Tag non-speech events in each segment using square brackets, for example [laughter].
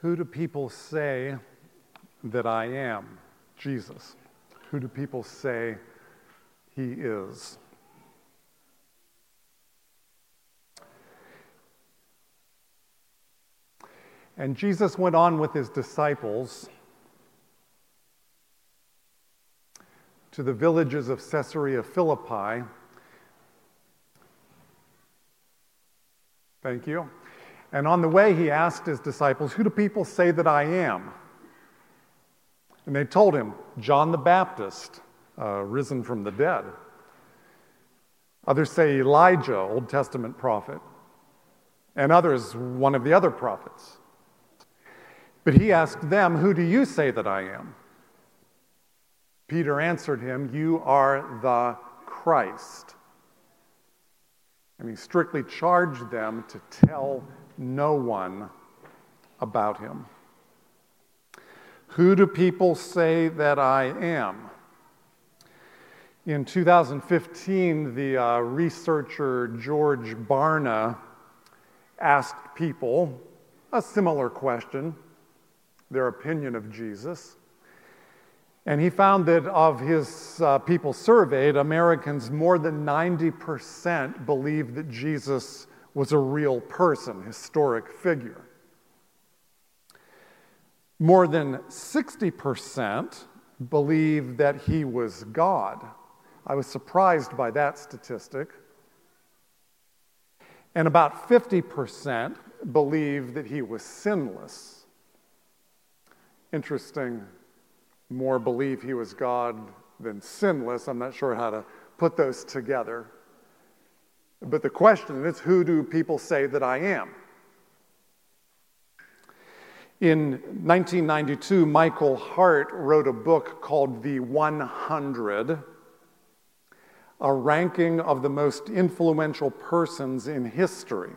Who do people say that I am? Jesus. Who do people say he is? And Jesus went on with his disciples to the villages of Caesarea Philippi. Thank you. And on the way, he asked his disciples, Who do people say that I am? And they told him, John the Baptist, uh, risen from the dead. Others say Elijah, Old Testament prophet. And others, one of the other prophets. But he asked them, Who do you say that I am? Peter answered him, You are the Christ. And he strictly charged them to tell no one about him. Who do people say that I am? In 2015, the uh, researcher George Barna asked people a similar question, their opinion of Jesus. And he found that of his uh, people surveyed, Americans more than 90% believe that Jesus was a real person, historic figure. More than 60% believe that he was God. I was surprised by that statistic. And about 50% believe that he was sinless. Interesting more believe he was God than sinless. I'm not sure how to put those together. But the question is who do people say that I am? In 1992, Michael Hart wrote a book called The 100, a ranking of the most influential persons in history.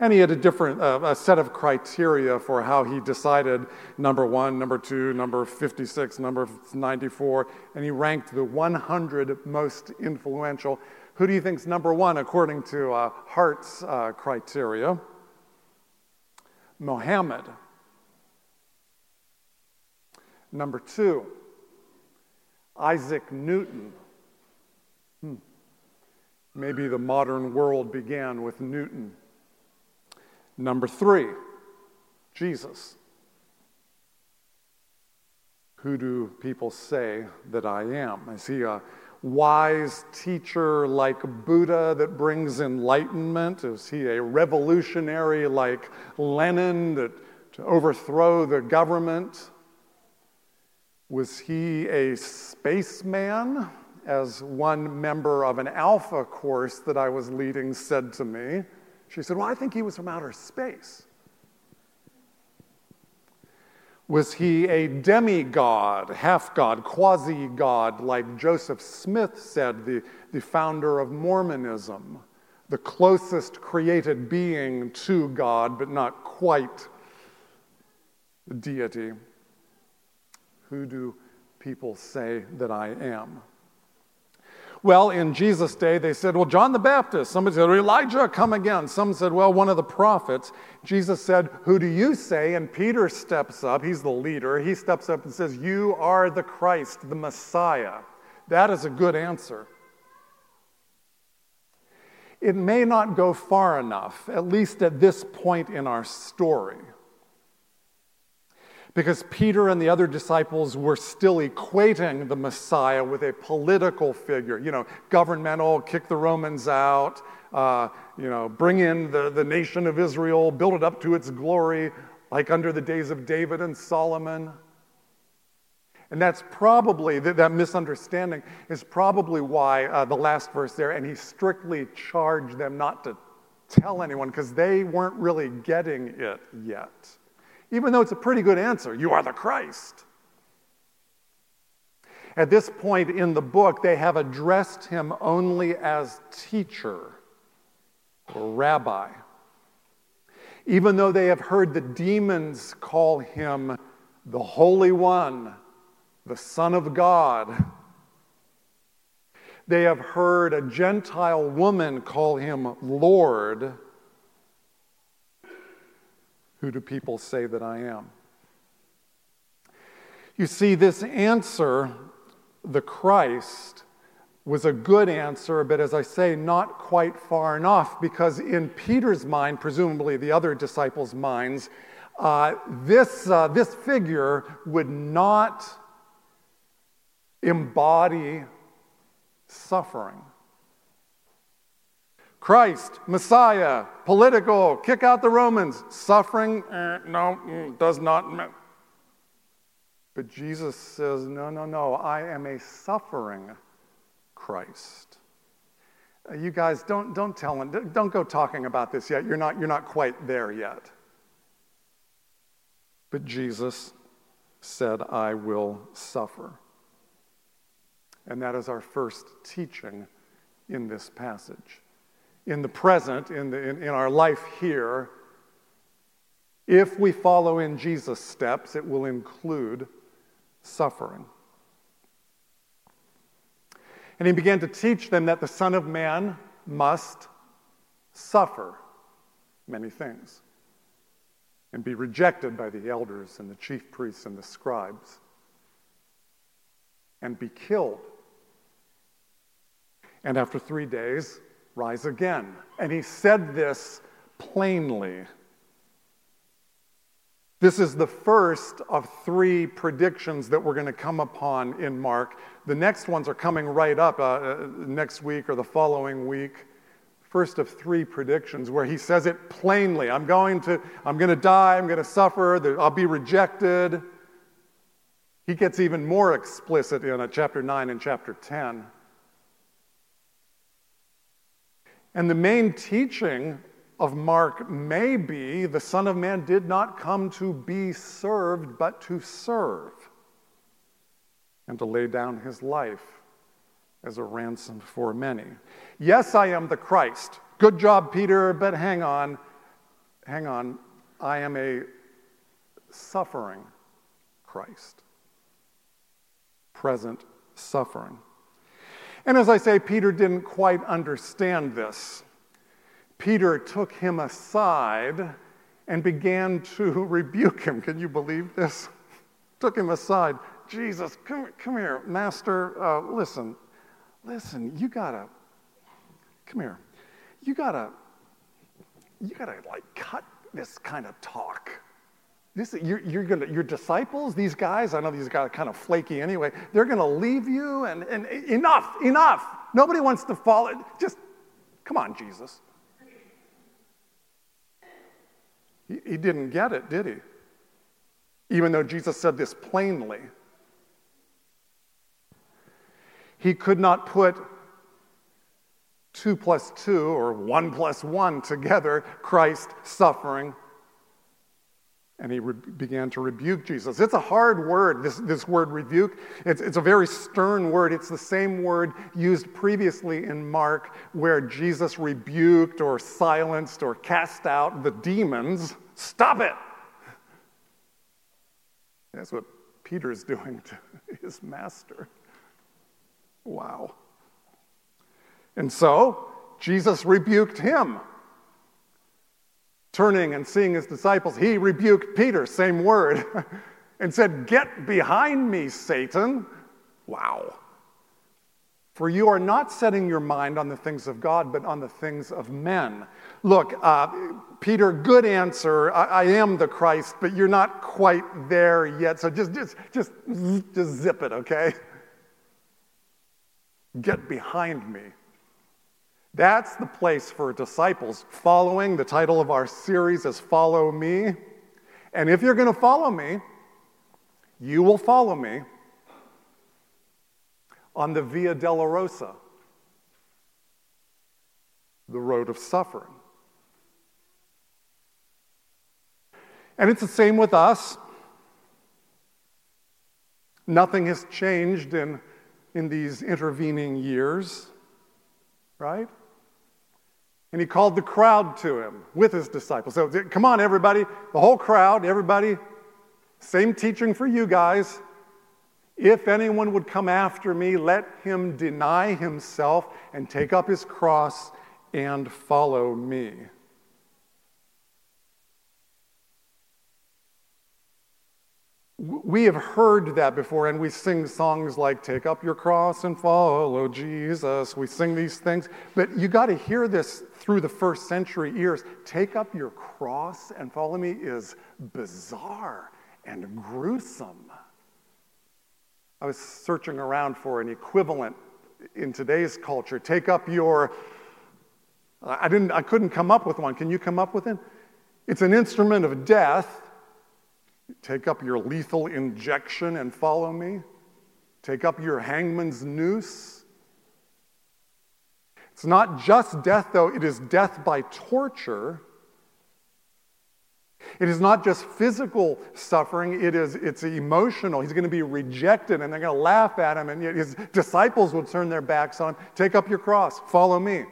And he had a different uh, a set of criteria for how he decided number one, number two, number 56, number 94, and he ranked the 100 most influential. Who do you think's number one according to uh, Hart's uh, criteria? Mohammed. Number two, Isaac Newton. Hmm. Maybe the modern world began with Newton. Number three, Jesus. Who do people say that I am? Is he a wise teacher like Buddha that brings enlightenment? Is he a revolutionary like Lenin that, to overthrow the government? Was he a spaceman, as one member of an alpha course that I was leading said to me? She said, Well, I think he was from outer space. Was he a demigod, half god, quasi god, like Joseph Smith said, the, the founder of Mormonism, the closest created being to God, but not quite the deity? Who do people say that I am? Well, in Jesus' day, they said, Well, John the Baptist. Somebody said, Elijah, come again. Some said, Well, one of the prophets. Jesus said, Who do you say? And Peter steps up. He's the leader. He steps up and says, You are the Christ, the Messiah. That is a good answer. It may not go far enough, at least at this point in our story because Peter and the other disciples were still equating the Messiah with a political figure, you know, governmental, kick the Romans out, uh, you know, bring in the, the nation of Israel, build it up to its glory, like under the days of David and Solomon. And that's probably, that, that misunderstanding is probably why uh, the last verse there, and he strictly charged them not to tell anyone because they weren't really getting it yet even though it's a pretty good answer you are the Christ. At this point in the book, they have addressed him only as teacher or rabbi. Even though they have heard the demons call him the Holy One, the Son of God, they have heard a Gentile woman call him Lord Who do people say that I am? You see, this answer, the Christ, was a good answer, but as I say, not quite far enough, because in Peter's mind, presumably the other disciples' minds, uh, this, uh, this figure would not embody suffering. Christ, Messiah, political, kick out the Romans. Suffering, eh, no, mm, does not. But Jesus says, no, no, no, I am a suffering Christ. Uh, you guys, don't, don't tell him, don't go talking about this yet. You're not, you're not quite there yet. But Jesus said, I will suffer. And that is our first teaching in this passage in the present, in, the, in, in our life here, if we follow in Jesus' steps, it will include suffering. And he began to teach them that the Son of Man must suffer many things and be rejected by the elders and the chief priests and the scribes and be killed. And after three days, rise again. And he said this plainly. This is the first of three predictions that we're going to come upon in Mark. The next ones are coming right up uh, uh, next week or the following week. First of three predictions where he says it plainly I'm going to, I'm going to die, I'm going to suffer, I'll be rejected. He gets even more explicit in uh, chapter 9 and chapter 10. And the main teaching of Mark may be the Son of Man did not come to be served, but to serve and to lay down his life as a ransom for many. Yes, I am the Christ. Good job, Peter, but hang on. Hang on. I am a suffering Christ. Present suffering. And as I say, Peter didn't quite understand this. Peter took him aside and began to [laughs] rebuke him. Can you believe this? [laughs] took him aside. Jesus, come, come here, Master. Uh, listen, listen, you gotta, come here. You gotta, you gotta like cut this kind of talk. This, you're, you're gonna, your disciples, these guys, I know these guys are kind of flaky anyway, they're going to leave you and, and enough, enough. Nobody wants to follow. Just come on, Jesus. He, he didn't get it, did he? Even though Jesus said this plainly. He could not put two plus two or one plus one together, Christ suffering and he re- began to rebuke Jesus. It's a hard word, this, this word rebuke. It's, it's a very stern word. It's the same word used previously in Mark where Jesus rebuked or silenced or cast out the demons. Stop it! That's what Peter's doing to his master. Wow. And so, Jesus rebuked him turning and seeing his disciples, he rebuked Peter, same word, [laughs] and said, Get behind me, Satan. Wow. For you are not setting your mind on the things of God, but on the things of men. Look, uh, Peter, good answer. I, I, am the Christ, but you're not quite there yet. So just, just, just, just zip it, okay? Get behind me. That's the place for disciples. Following, the title of our series is Follow Me. And if you're going to follow me, you will follow me on the Via Dolorosa, the road of suffering. And it's the same with us. Nothing has changed in, in these intervening years, right? And he called the crowd to him with his disciples. So, come on, everybody, the whole crowd, everybody, same teaching for you guys. If anyone would come after me, let him deny himself and take up his cross and follow me. We have heard that before, and we sing songs like Take Up Your Cross and Follow Jesus. We sing these things, but you got to hear this through the first century ears. Take up your cross and follow me is bizarre and gruesome. I was searching around for an equivalent in today's culture. Take up your I didn't I couldn't come up with one. Can you come up with it? It's an instrument of death Take up your lethal injection and follow me. Take up your hangman's noose. It's not just death, though, it is death by torture. It is not just physical suffering, it is it's emotional. He's going to be rejected and they're going to laugh at him, and his disciples will turn their backs on him. Take up your cross, follow me.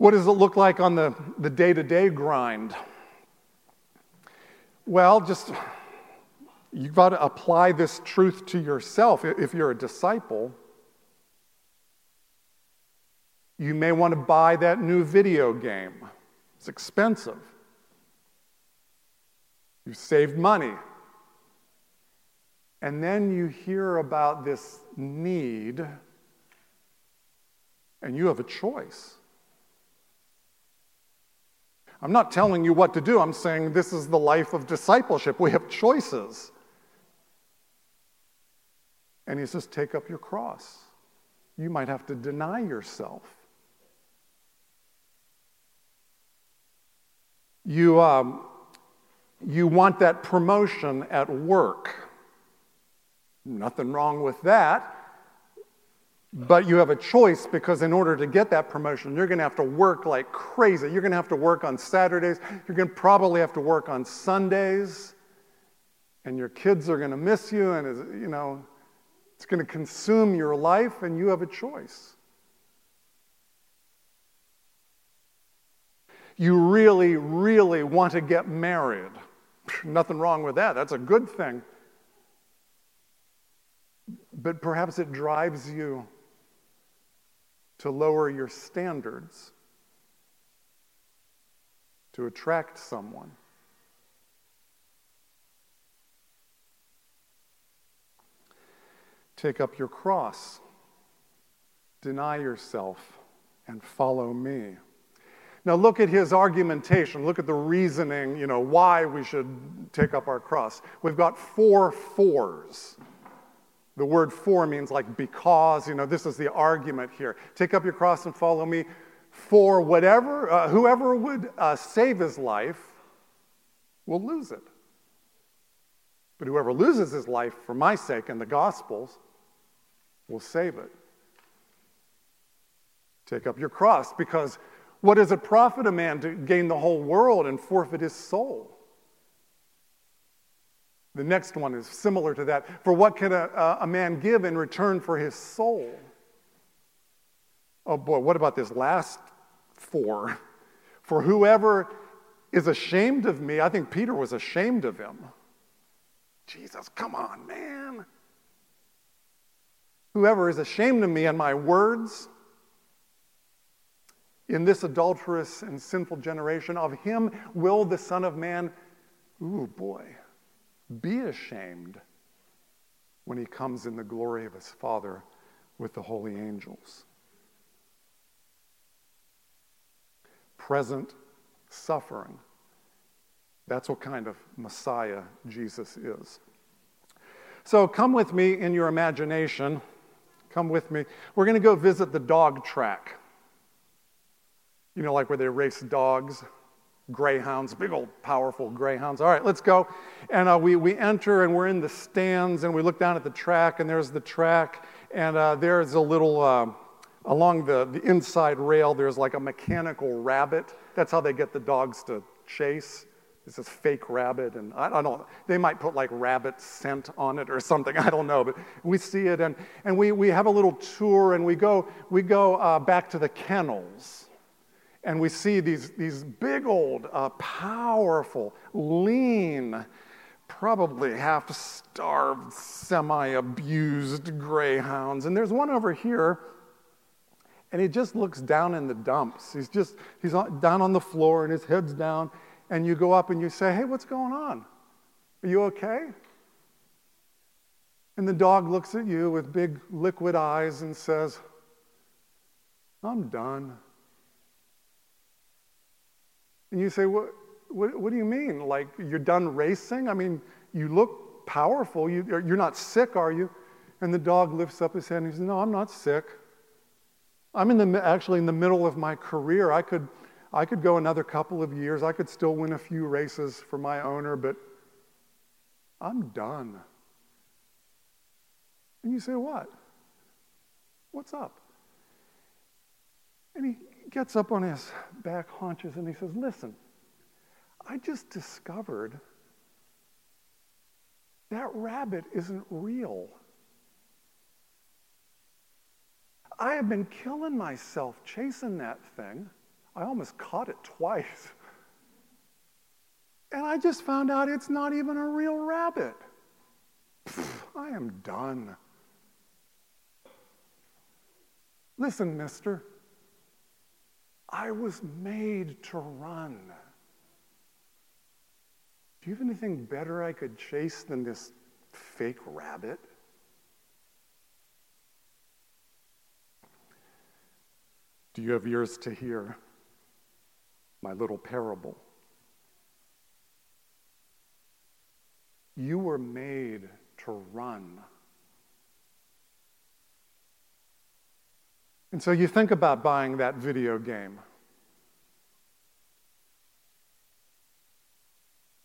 What does it look like on the, the day-to-day grind? Well, just you've got to apply this truth to yourself. If you're a disciple, you may want to buy that new video game. It's expensive. You've saved money. And then you hear about this need, and you have a choice. I'm not telling you what to do. I'm saying this is the life of discipleship. We have choices. And he says, Take up your cross. You might have to deny yourself. You, um, you want that promotion at work. Nothing wrong with that. But you have a choice because in order to get that promotion, you're going to have to work like crazy. You're going to have to work on Saturdays. You're going to probably have to work on Sundays. And your kids are going to miss you, and you know, it's going to consume your life, and you have a choice. You really, really want to get married. [laughs] Nothing wrong with that. That's a good thing. But perhaps it drives you to lower your standards to attract someone. Take up your cross, deny yourself, and follow me. Now, look at his argumentation. Look at the reasoning, you know, why we should take up our cross. We've got four fours. The word for means like because, you know, this is the argument here. Take up your cross and follow me. For whatever, uh, whoever would uh, save his life will lose it. But whoever loses his life for my sake and the gospel's will save it. Take up your cross because what does it profit a man to gain the whole world and forfeit his soul? The next one is similar to that. For what can a, a man give in return for his soul? Oh boy, what about this last for? [laughs] For whoever is ashamed of me, I think Peter was ashamed of him. Jesus, come on, man. Whoever is ashamed of me and my words in this adulterous and sinful generation, of him will the Son of Man, ooh boy, be ashamed when he comes in the glory of his Father with the holy angels. Present suffering. That's what kind of Messiah Jesus is. So come with me in your imagination. Come with me. We're going to go visit the dog track. You know, like where they race dogs greyhounds, big old powerful greyhounds. All right, let's go. And uh, we, we enter and we're in the stands and we look down at the track and there's the track and uh, there's a little, uh, along the, the inside rail, there's like a mechanical rabbit. That's how they get the dogs to chase. It's this fake rabbit, and I, I, don't They might put like rabbit scent on it or something. [laughs] I don't know, but we see it, and, and we, we have a little tour, and we go, we go uh, back to the kennels and we see these, these big old, uh, powerful, lean, probably half starved, semi abused greyhounds. And there's one over here, And he just looks down in the dumps. He's just, he's down on the floor and his head's down. And you go up and you say, Hey, what's going on? Are you okay? And the dog looks at you with big liquid eyes and says, I'm done. And you say, What, what, what do you mean? Like, you're done racing? I mean, you look powerful. You, you're not sick, are you? And the dog lifts up his head and he says, No, I'm not sick. I'm in the, actually in the middle of my career. I could, I could go another couple of years. I could still win a few races for my owner, but I'm done. And you say, What? What's up? And he gets up on his back haunches and he says, Listen, I just discovered that rabbit isn't real. I have been killing myself chasing that thing. I almost caught it twice. And I just found out it's not even a real rabbit. Pfft, I am done. Listen, mister, I was made to run. Do you have anything better I could chase than this fake rabbit? Do you have ears to hear my little parable? You were made to run. And so you think about buying that video game.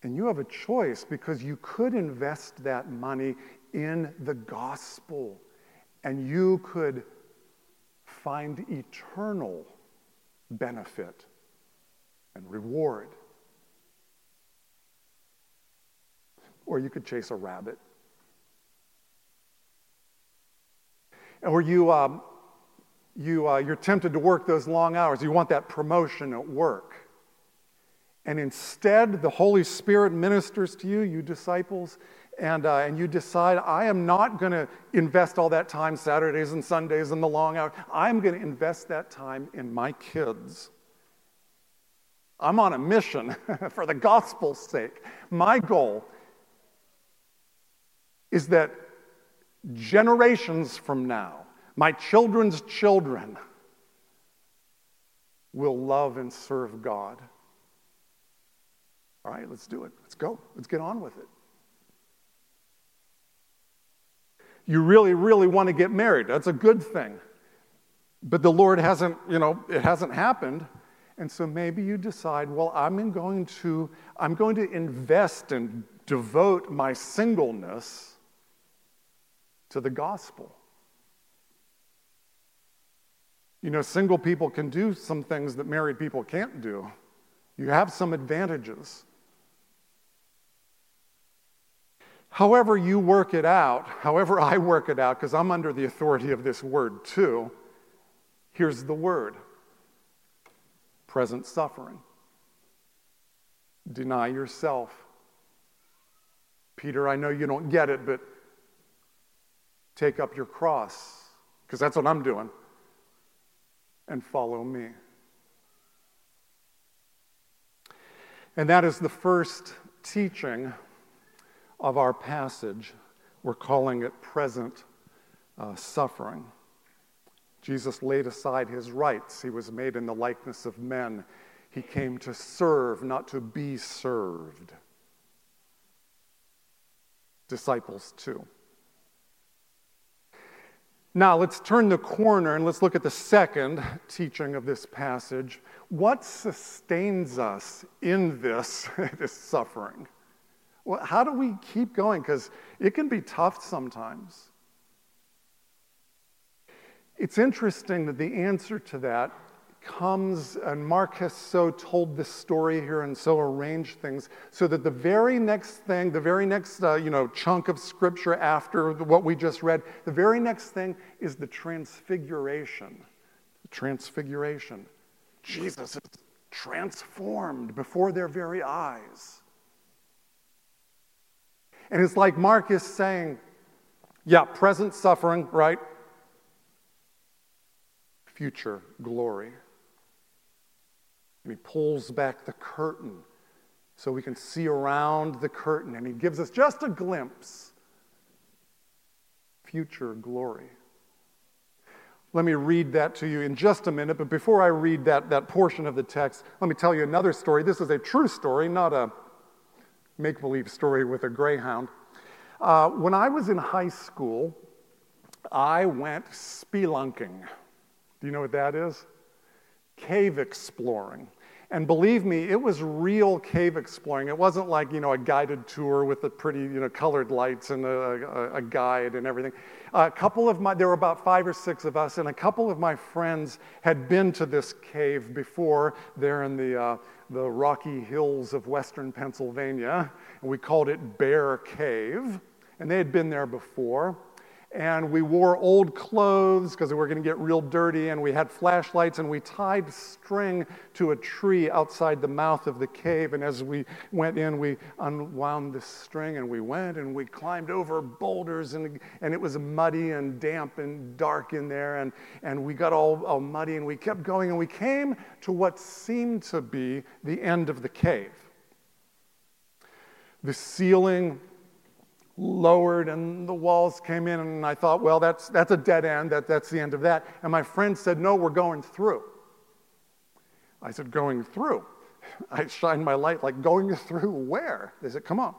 And you have a choice because you could invest that money in the gospel and you could find eternal benefit and reward. Or you could chase a rabbit. Or you, um, you, uh, you're tempted to work those long hours. You want that promotion at work. And instead, the Holy Spirit ministers to you, you disciples, and, uh, and you decide, I am not going to invest all that time, Saturdays and Sundays and the long hours. I'm going to invest that time in my kids. I'm on a mission [laughs] for the gospel's sake. My goal is that generations from now, my children's children will love and serve God. All right, let's do it. Let's go. Let's get on with it. You really, really want to get married. That's a good thing. But the Lord hasn't, you know, it hasn't happened. And so maybe you decide, well, I'm going to, I'm going to invest and devote my singleness to the gospel. You know, single people can do some things that married people can't do. You have some advantages. However, you work it out, however, I work it out, because I'm under the authority of this word too, here's the word present suffering. Deny yourself. Peter, I know you don't get it, but take up your cross, because that's what I'm doing, and follow me. And that is the first teaching of our passage. We're calling it present uh, suffering. Jesus laid aside his rights. He was made in the likeness of men. He came to serve, not to be served. Disciples, too. Now, let's turn the corner and let's look at the second teaching of this passage. What sustains us in this, [laughs] this suffering? Well, how do we keep going? Because it can be tough sometimes. It's interesting that the answer to that comes, and Mark has so told this story here and so arranged things so that the very next thing, the very next uh, you know chunk of scripture after what we just read, the very next thing is the transfiguration. The transfiguration. Jesus is transformed before their very eyes. And it's like Mark is saying, yeah, present suffering, right? future glory. And he pulls back the curtain so we can see around the curtain, and he gives us just a glimpse future glory. Let me read that to you in just a minute, but before I read that, that portion of the text, let me tell you another story. This is a true story, not a make believe story with a greyhound. Uh, when I was in high school, I went spelunking. Do you know what that is? Cave exploring. And believe me, it was real cave exploring. It wasn't like, you know, a guided tour with the pretty, you know, colored lights and a, a, a, a and everything. A couple of my, there were about five or six of us, and a couple of my friends had been to this cave before there in the, uh, the rocky hills of western Pennsylvania. And we called it Bear Cave. And they had been there before and we wore old clothes because we were going to get real dirty, and we had flashlights, and we tied string to a tree outside the mouth of the cave. And as we went in, we unwound the string, and we went and we climbed over boulders, and, and it was muddy and damp and dark in there, and, and we got all, all muddy, and we kept going, and we came to what seemed to be the end of the cave. The ceiling lowered and the walls came in and i thought well that's, that's a dead end that, that's the end of that. And my friend said no we're going through. I said going through? [laughs] I shined my light like going through where? They said come on.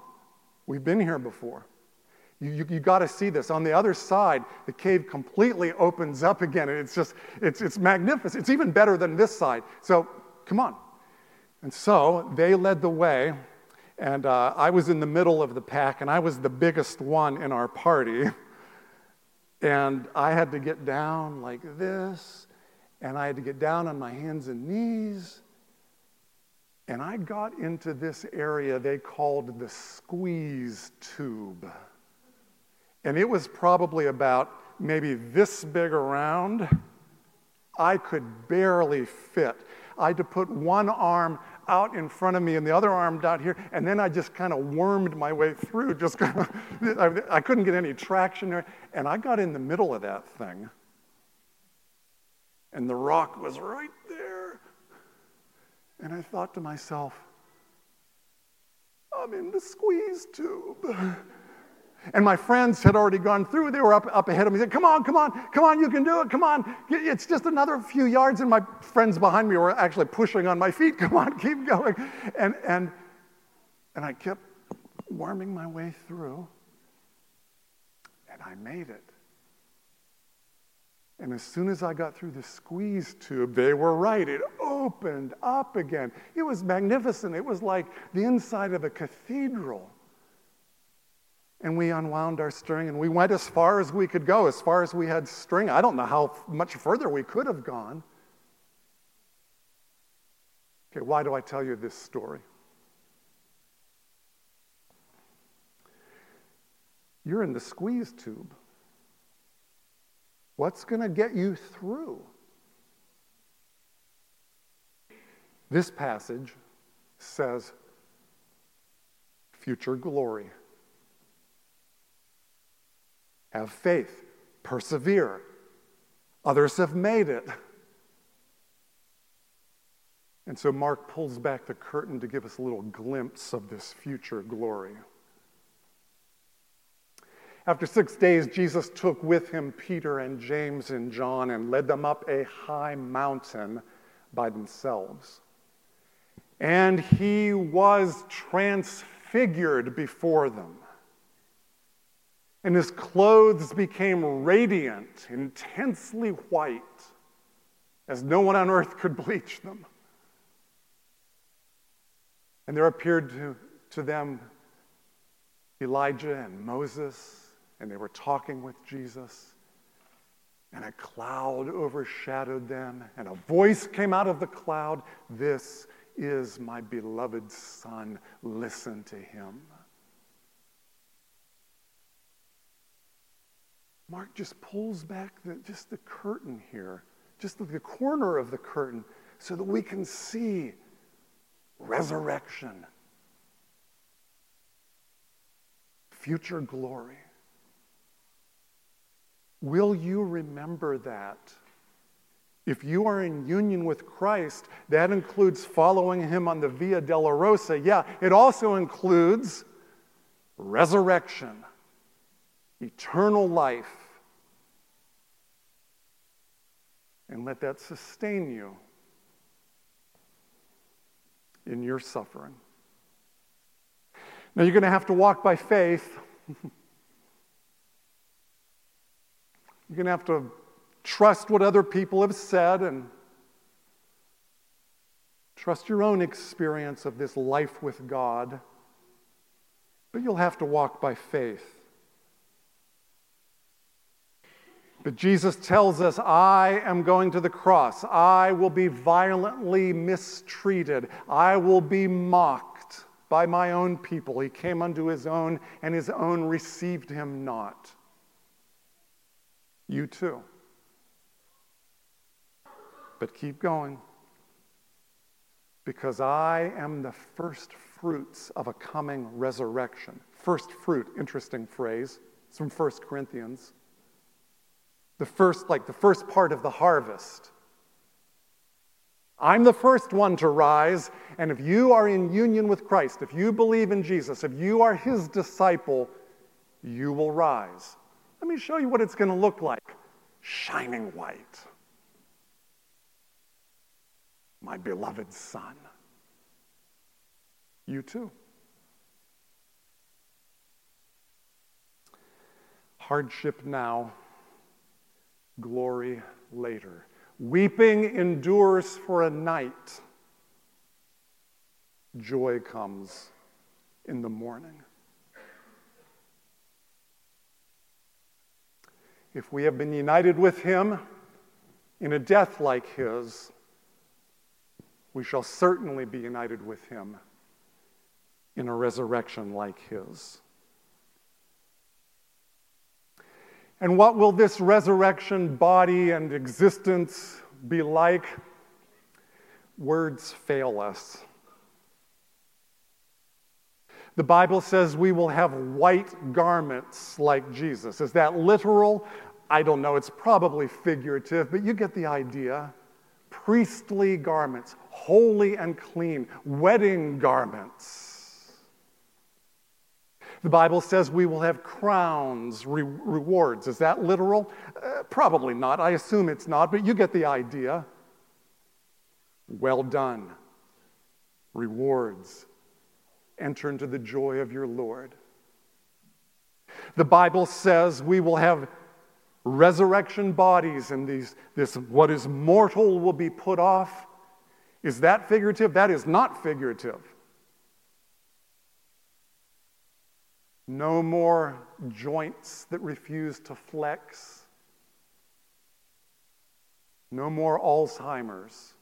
We've been here before. You, you, you got to see this. On the other side the cave completely opens up again and it's just it's, it's magnificent. It's even better than this side. So come on. And so they led the way and uh, I was in the middle of the pack, and I was the biggest one in our party. [laughs] And I had to get down like this, and I had to get down on my hands and knees. And I got into this area they called the squeeze tube. And it was probably about maybe this big around. I could barely fit. I had to put one arm out in front of me and the other arm down here. And then I just kind of wormed my way through, just [laughs] I couldn't get any traction there. And I got in the middle of that thing. And the rock was right there. And I thought to myself, I'm in the squeeze tube. [laughs] And my friends had already gone through. They were up, up ahead of me. They said, Come on, come on, come on, you can do it. Come on. It's just another few yards. And my friends behind me were actually pushing on my feet. [laughs] Come on, keep going. And, and, and I kept worming my way through. And I made it. And as soon as I got through the squeeze tube, they were right. It opened up again. It was magnificent. It was like the inside of a cathedral. And we unwound our string and we went as far as we could go, as far as we had string. I don't know how much further we could have gone. Okay, why do I tell you this story? You're in the squeeze tube. What's going to get you through? This passage says future glory. Have faith, persevere. Others have made it. And so Mark pulls back the curtain to give us a little glimpse of this future glory. After six days, Jesus took with him Peter and James and John and led them up a high mountain by themselves. And he was transfigured before them and his clothes became radiant, intensely white, as no one on earth [laughs] could bleach them. And there appeared to, to them Elijah and Moses, and they were talking with Jesus. And a cloud overshadowed them, and a voice came out of the cloud This is my beloved Son, listen to him. Mark just pulls back the, just the curtain here, just the, the corner of the curtain, so that we can see resurrection, future glory. Will you remember that If you are in union with Christ, that includes following him on the Via Dolorosa. Yeah, it also includes resurrection, eternal life. And let that sustain you in your suffering. Now, you're going to have to walk by faith. [laughs] you're going to have to trust what other people have said and trust your own experience of this life with God. But you'll have to walk by faith. But Jesus tells us, I am going to the cross. I will be violently mistreated. I will be mocked by my own people. He came unto his own, and his own received him not. You too. But keep going. Because I am the first fruits of a coming resurrection. First fruit, interesting phrase. It's from 1 Corinthians the first, like the first part of the harvest. I'm the first one to rise, and if you are in union with Christ, if you believe in Jesus, if you are his disciple, you will rise. Let me show you what it's going to look like shining white. My beloved Son. You too. Hardship now glory later. Weeping endures for a night, joy comes in the morning. If we have been united with him in a death like his, we shall certainly be united with him in a resurrection like his. And what will this resurrection body and existence be like? Words fail us. The Bible says we will have white garments like Jesus. Is that literal? I don't know. It's probably figurative, but you get the idea. Priestly garments, holy and clean, wedding garments. The Bible says we will have crowns, re- rewards. Is that literal? Uh, probably not. I assume it's not, but you get the idea. Well done. Rewards. Enter into the joy of your Lord. The Bible says we will have resurrection bodies and these, this what is mortal will be put off. Is that figurative? That is not figurative. No more joints that refuse to flex. No more Alzheimer's.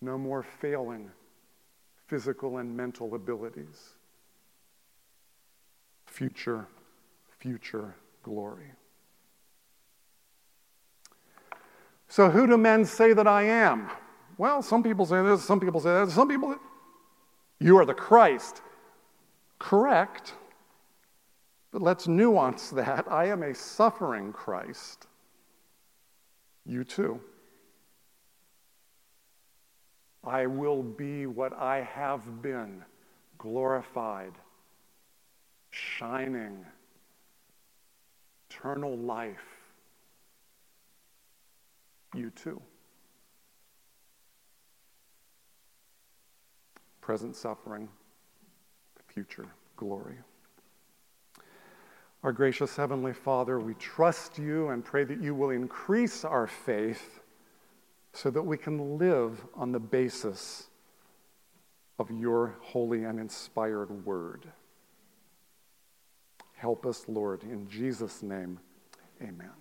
No more failing physical and mental abilities. Future, future glory. So, who do men say that I am? Well, some people say this, some people say that, some people you are the Christ. Correct. But let's nuance that. I am a suffering Christ. You too. I will be what I have been glorified, shining, eternal life. You too. Present suffering, future glory. Our gracious Heavenly Father, we trust you and pray that you will increase our faith so that we can live on the basis of your holy and inspired word. Help us, Lord. In Jesus' name, amen.